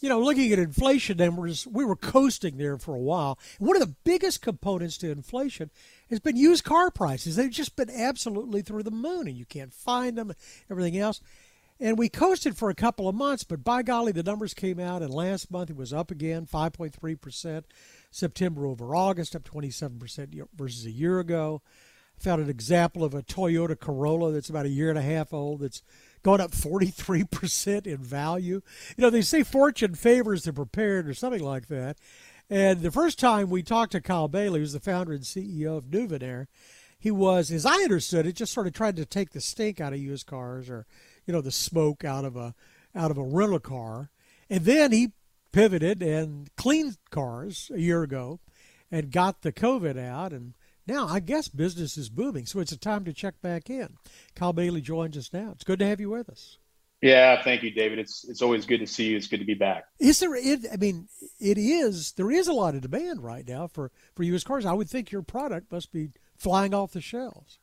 You know, looking at inflation numbers, we were coasting there for a while. One of the biggest components to inflation has been used car prices. They've just been absolutely through the moon, and you can't find them, everything else. And we coasted for a couple of months, but by golly, the numbers came out, and last month it was up again, 5.3%. September over August, up 27% versus a year ago. I found an example of a Toyota Corolla that's about a year and a half old that's going up 43% in value. You know, they say fortune favors the prepared or something like that. And the first time we talked to Kyle Bailey, who's the founder and CEO of Nuvenair, he was, as I understood it, just sort of trying to take the stink out of used cars or, you know, the smoke out of a out of a rental car. And then he pivoted and cleaned cars a year ago and got the COVID out. And now I guess business is booming. So it's a time to check back in. Kyle Bailey joins us now. It's good to have you with us. Yeah, thank you, David. It's it's always good to see you. It's good to be back. Is there? It, I mean, it is. There is a lot of demand right now for for used cars. I would think your product must be flying off the shelves.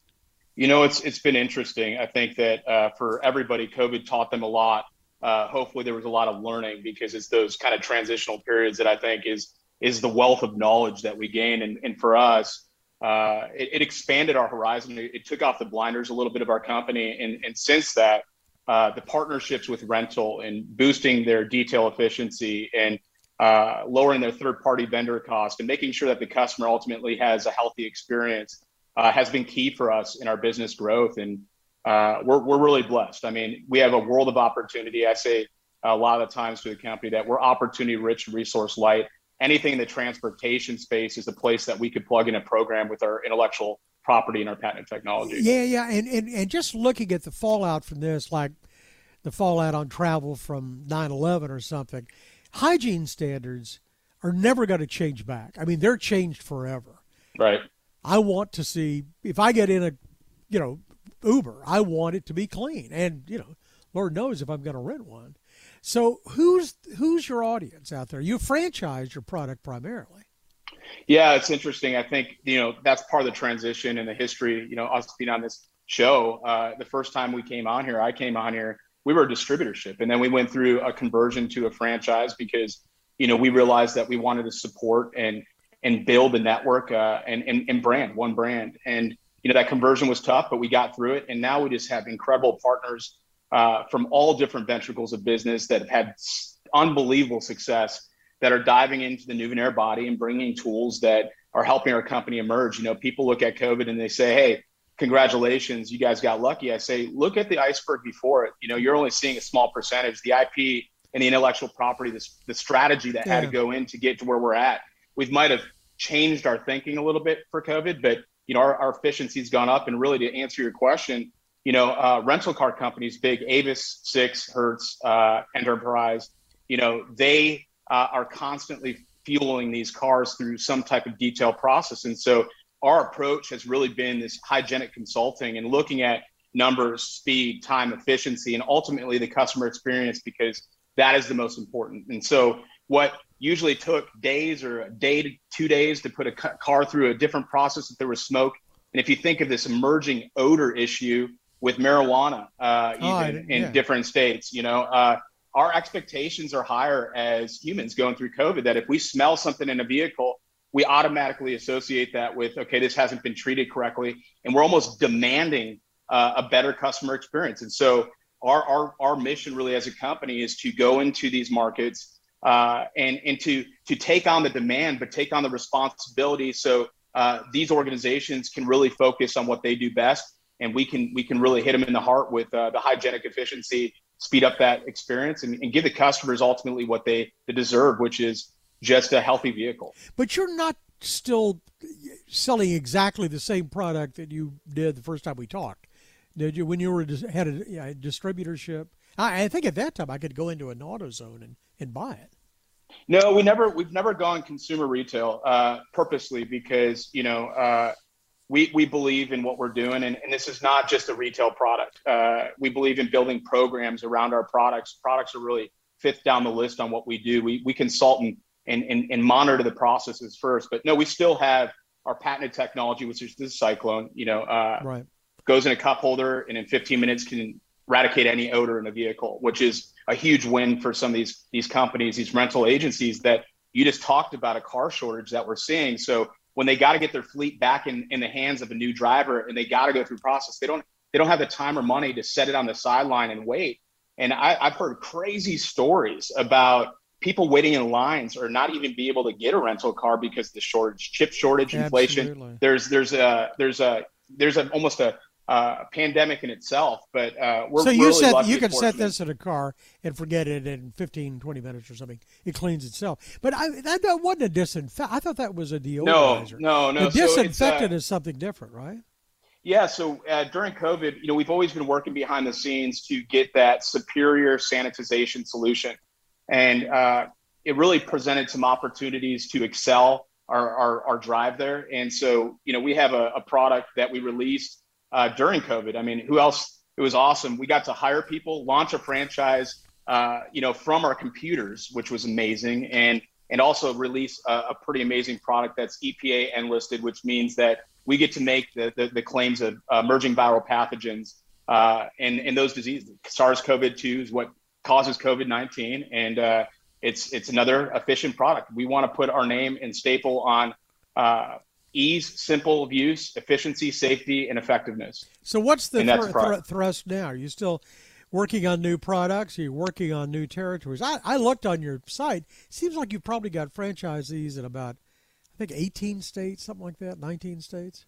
You know, it's it's been interesting. I think that uh, for everybody, COVID taught them a lot uh, hopefully there was a lot of learning because it's those kind of transitional periods that I think is is the wealth of knowledge that we gain. And, and for us, uh, it, it, expanded our horizon. It, it, took off the blinders a little bit of our company. And, and since that, uh, the partnerships with rental and boosting their detail efficiency and uh, lowering their third party vendor cost and making sure that the customer ultimately has a healthy experience uh, has been key for us in our business growth. And uh, we're, we're really blessed. I mean, we have a world of opportunity. I say a lot of times to the company that we're opportunity rich resource light. Anything in the transportation space is a place that we could plug in a program with our intellectual property and our patent technology. Yeah, yeah. And, and, and just looking at the fallout from this, like the fallout on travel from 9 11 or something, hygiene standards are never going to change back. I mean, they're changed forever. Right. I want to see, if I get in a, you know, Uber. I want it to be clean, and you know, Lord knows if I'm going to rent one. So who's who's your audience out there? You franchise your product primarily. Yeah, it's interesting. I think you know that's part of the transition in the history. You know, us being on this show. Uh, the first time we came on here, I came on here. We were a distributorship, and then we went through a conversion to a franchise because you know we realized that we wanted to support and and build a network uh, and, and and brand one brand and you know that conversion was tough, but we got through it, and now we just have incredible partners uh, from all different ventricles of business that have had unbelievable success that are diving into the Nuvenair body and bringing tools that are helping our company emerge. You know, people look at COVID and they say, "Hey, congratulations, you guys got lucky." I say, look at the iceberg before it. You know, you're only seeing a small percentage. The IP and the intellectual property, the, the strategy that yeah. had to go in to get to where we're at. We might have changed our thinking a little bit for COVID, but you know, our, our efficiency's gone up. And really, to answer your question, you know, uh, rental car companies, big Avis, Sixt, Hertz, uh, Enterprise, you know, they uh, are constantly fueling these cars through some type of detailed process. And so our approach has really been this hygienic consulting and looking at numbers, speed, time, efficiency, and ultimately the customer experience because that is the most important. And so what usually took days or a day to two days to put a car through a different process if there was smoke. And if you think of this emerging odor issue with marijuana, uh, oh, even in yeah. different states, you know, uh, our expectations are higher as humans going through COVID. That if we smell something in a vehicle, we automatically associate that with okay, this hasn't been treated correctly, and we're almost demanding uh, a better customer experience. And so, our, our our mission really as a company is to go into these markets uh, and and to to take on the demand, but take on the responsibility. So uh, these organizations can really focus on what they do best, and we can we can really hit them in the heart with uh, the hygienic efficiency, speed up that experience, and, and give the customers ultimately what they, they deserve, which is just a healthy vehicle. But you're not still selling exactly the same product that you did the first time we talked, did you? When you were had a, a distributorship, I, I think at that time I could go into an AutoZone and and buy it. No, we never we've never gone consumer retail uh, purposely because you know uh, we we believe in what we're doing and, and this is not just a retail product. Uh, we believe in building programs around our products. Products are really fifth down the list on what we do. We we consult and and, and, monitor the processes first, but no, we still have our patented technology, which is this cyclone. You know, uh, right. goes in a cup holder and in 15 minutes can eradicate any odor in a vehicle, which is a huge win for some of these these companies, these rental agencies that you just talked about a car shortage that we're seeing. So when they got to get their fleet back in, in the hands of a new driver and they got to go through process, they don't they don't have the time or money to set it on the sideline and wait. And I, I've heard crazy stories about people waiting in lines or not even be able to get a rental car because the shortage, chip shortage, inflation. Absolutely. There's there's a there's a there's a almost a uh, pandemic in itself. But uh, we're so you really said you can set this in a car and forget it in 15, 20 minutes or something. It cleans itself. But I, that, that wasn't a disinfect. I thought that was a deodorizer. No, no, no. The disinfectant so uh, is something different, right? Yeah. So uh, during COVID, you know, we've always been working behind the scenes to get that superior sanitization solution, and uh, it really presented some opportunities to excel our, our, our drive there. And so, you know, we have a, a product that we released uh, during COVID. I mean, who else? It was awesome. We got to hire people, launch a franchise, uh, you know, from our computers, which was amazing, and and also release a, a, pretty amazing product that's EPA enlisted, which means that we get to make the the, the claims of uh, emerging viral pathogens uh, and and those diseases. SARS-CoV-2 is what causes COVID-19, and uh, it's it's another efficient product. We want to put our name and staple on uh, ease, simple of use, efficiency, safety, and effectiveness. So, what's the thr- thr- thrust now? Are you still working on new products? Are you working on new territories? I, I looked on your site. Seems like you've probably got franchisees in about, I think, 18 states, something like that, 19 states.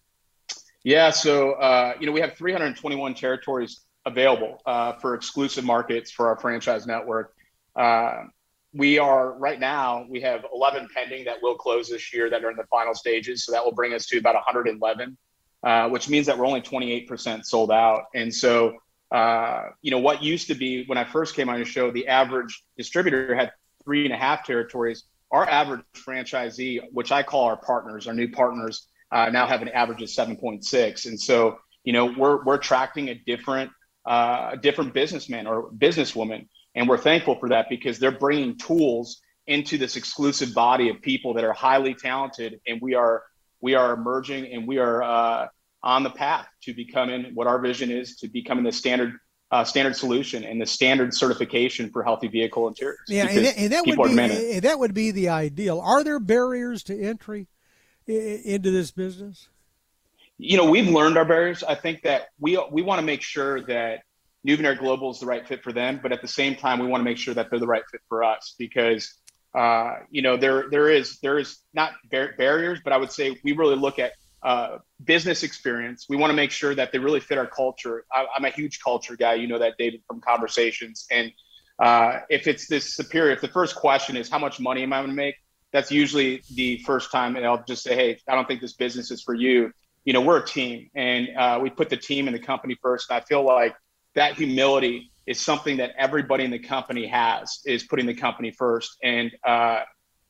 Yeah. So, uh, you know, we have 321 territories available uh, for exclusive markets for our franchise network. Uh, we are right now we have 11 pending that will close this year that are in the final stages. So that will bring us to about 111 uh, which means that we're only 28% sold out. And so uh, you know what used to be when i first came on the show the average distributor had three and a half territories. Our average franchisee which i call our partners our new partners uh, now have an average of 7.6 and so you know we're, we're attracting a different uh, a different businessman or businesswoman and we're thankful for that because they're bringing tools into this exclusive body of people that are highly talented. And we are, we are emerging and we are uh, on the path to becoming what our vision is to becoming the standard uh, standard solution and the standard certification for healthy vehicle interiors. Yeah, and that, and that would be that would be the ideal. Are there barriers to entry into this business? You know, we've learned our barriers. I think that we we want to make sure that Nuvenair Global is the right fit for them, but at the same time, we want to make sure that they're the right fit for us because uh, you know there there is there is not bar- barriers, but I would say we really look at uh, business experience. We want to make sure that they really fit our culture. I, am a huge culture guy, you know that David from conversations, and uh, if it's this superior, if the first question is how much money am I going to make, that's usually the first time, and I'll just say, hey, I don't think this business is for you. You know, we're a team, and uh, we put the team and the company first. And I feel like that humility is something that everybody in the company has is putting the company first. And uh,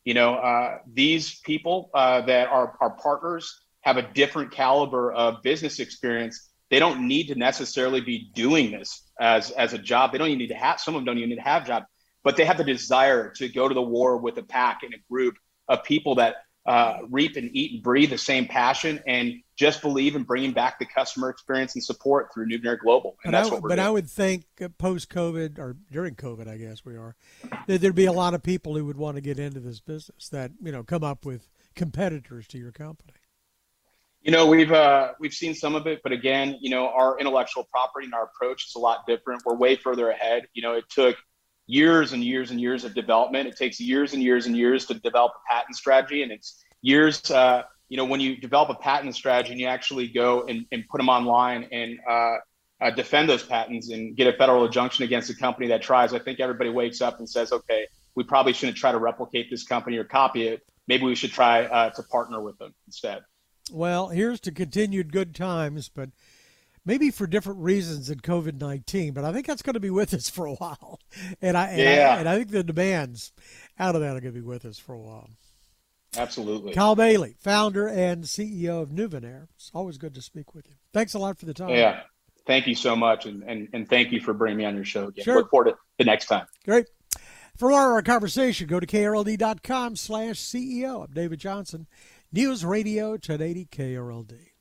you know uh, these people uh, that are our partners have a different caliber of business experience. They don't need to necessarily be doing this as as a job. They don't even need to have some of them don't even need to have jobs but they have the desire to go to the war with a pack and a group of people that uh, reap and eat and breathe the same passion and just believe in bringing back the customer experience and support through Nuvenair Global. And but that's I, what we're But doing. I would think post COVID or during COVID, I guess we are, that there'd be a lot of people who would want to get into this business that, you know, come up with competitors to your company. You know, we've uh, we've seen some of it, but again, you know, our intellectual property and our approach is a lot different. We're way further ahead. You know, it took years and years and years of development. It takes years and years and years to develop a patent strategy, and it's years. Uh, you know, when you develop a patent strategy and you actually go and, and put them online and uh, uh, defend those patents and get a federal injunction against a company that tries, I think everybody wakes up and says, okay, we probably shouldn't try to replicate this company or copy it. Maybe we should try uh, to partner with them instead. Well, here's to continued good times, but maybe for different reasons than COVID nineteen. But I think that's going to be with us for a while, and I and, yeah. I, and I think the demands out of that are going to be with us for a while. Absolutely. Kyle Bailey, founder and CEO of Nuvenair. It's always good to speak with you. Thanks a lot for the time. Yeah. Thank you so much. And, and, and thank you for bringing me on your show again. Sure. Look forward to the next time. Great. For more of our conversation, go to krld.com slash CEO. I'm David Johnson, News Radio 1080 KRLD.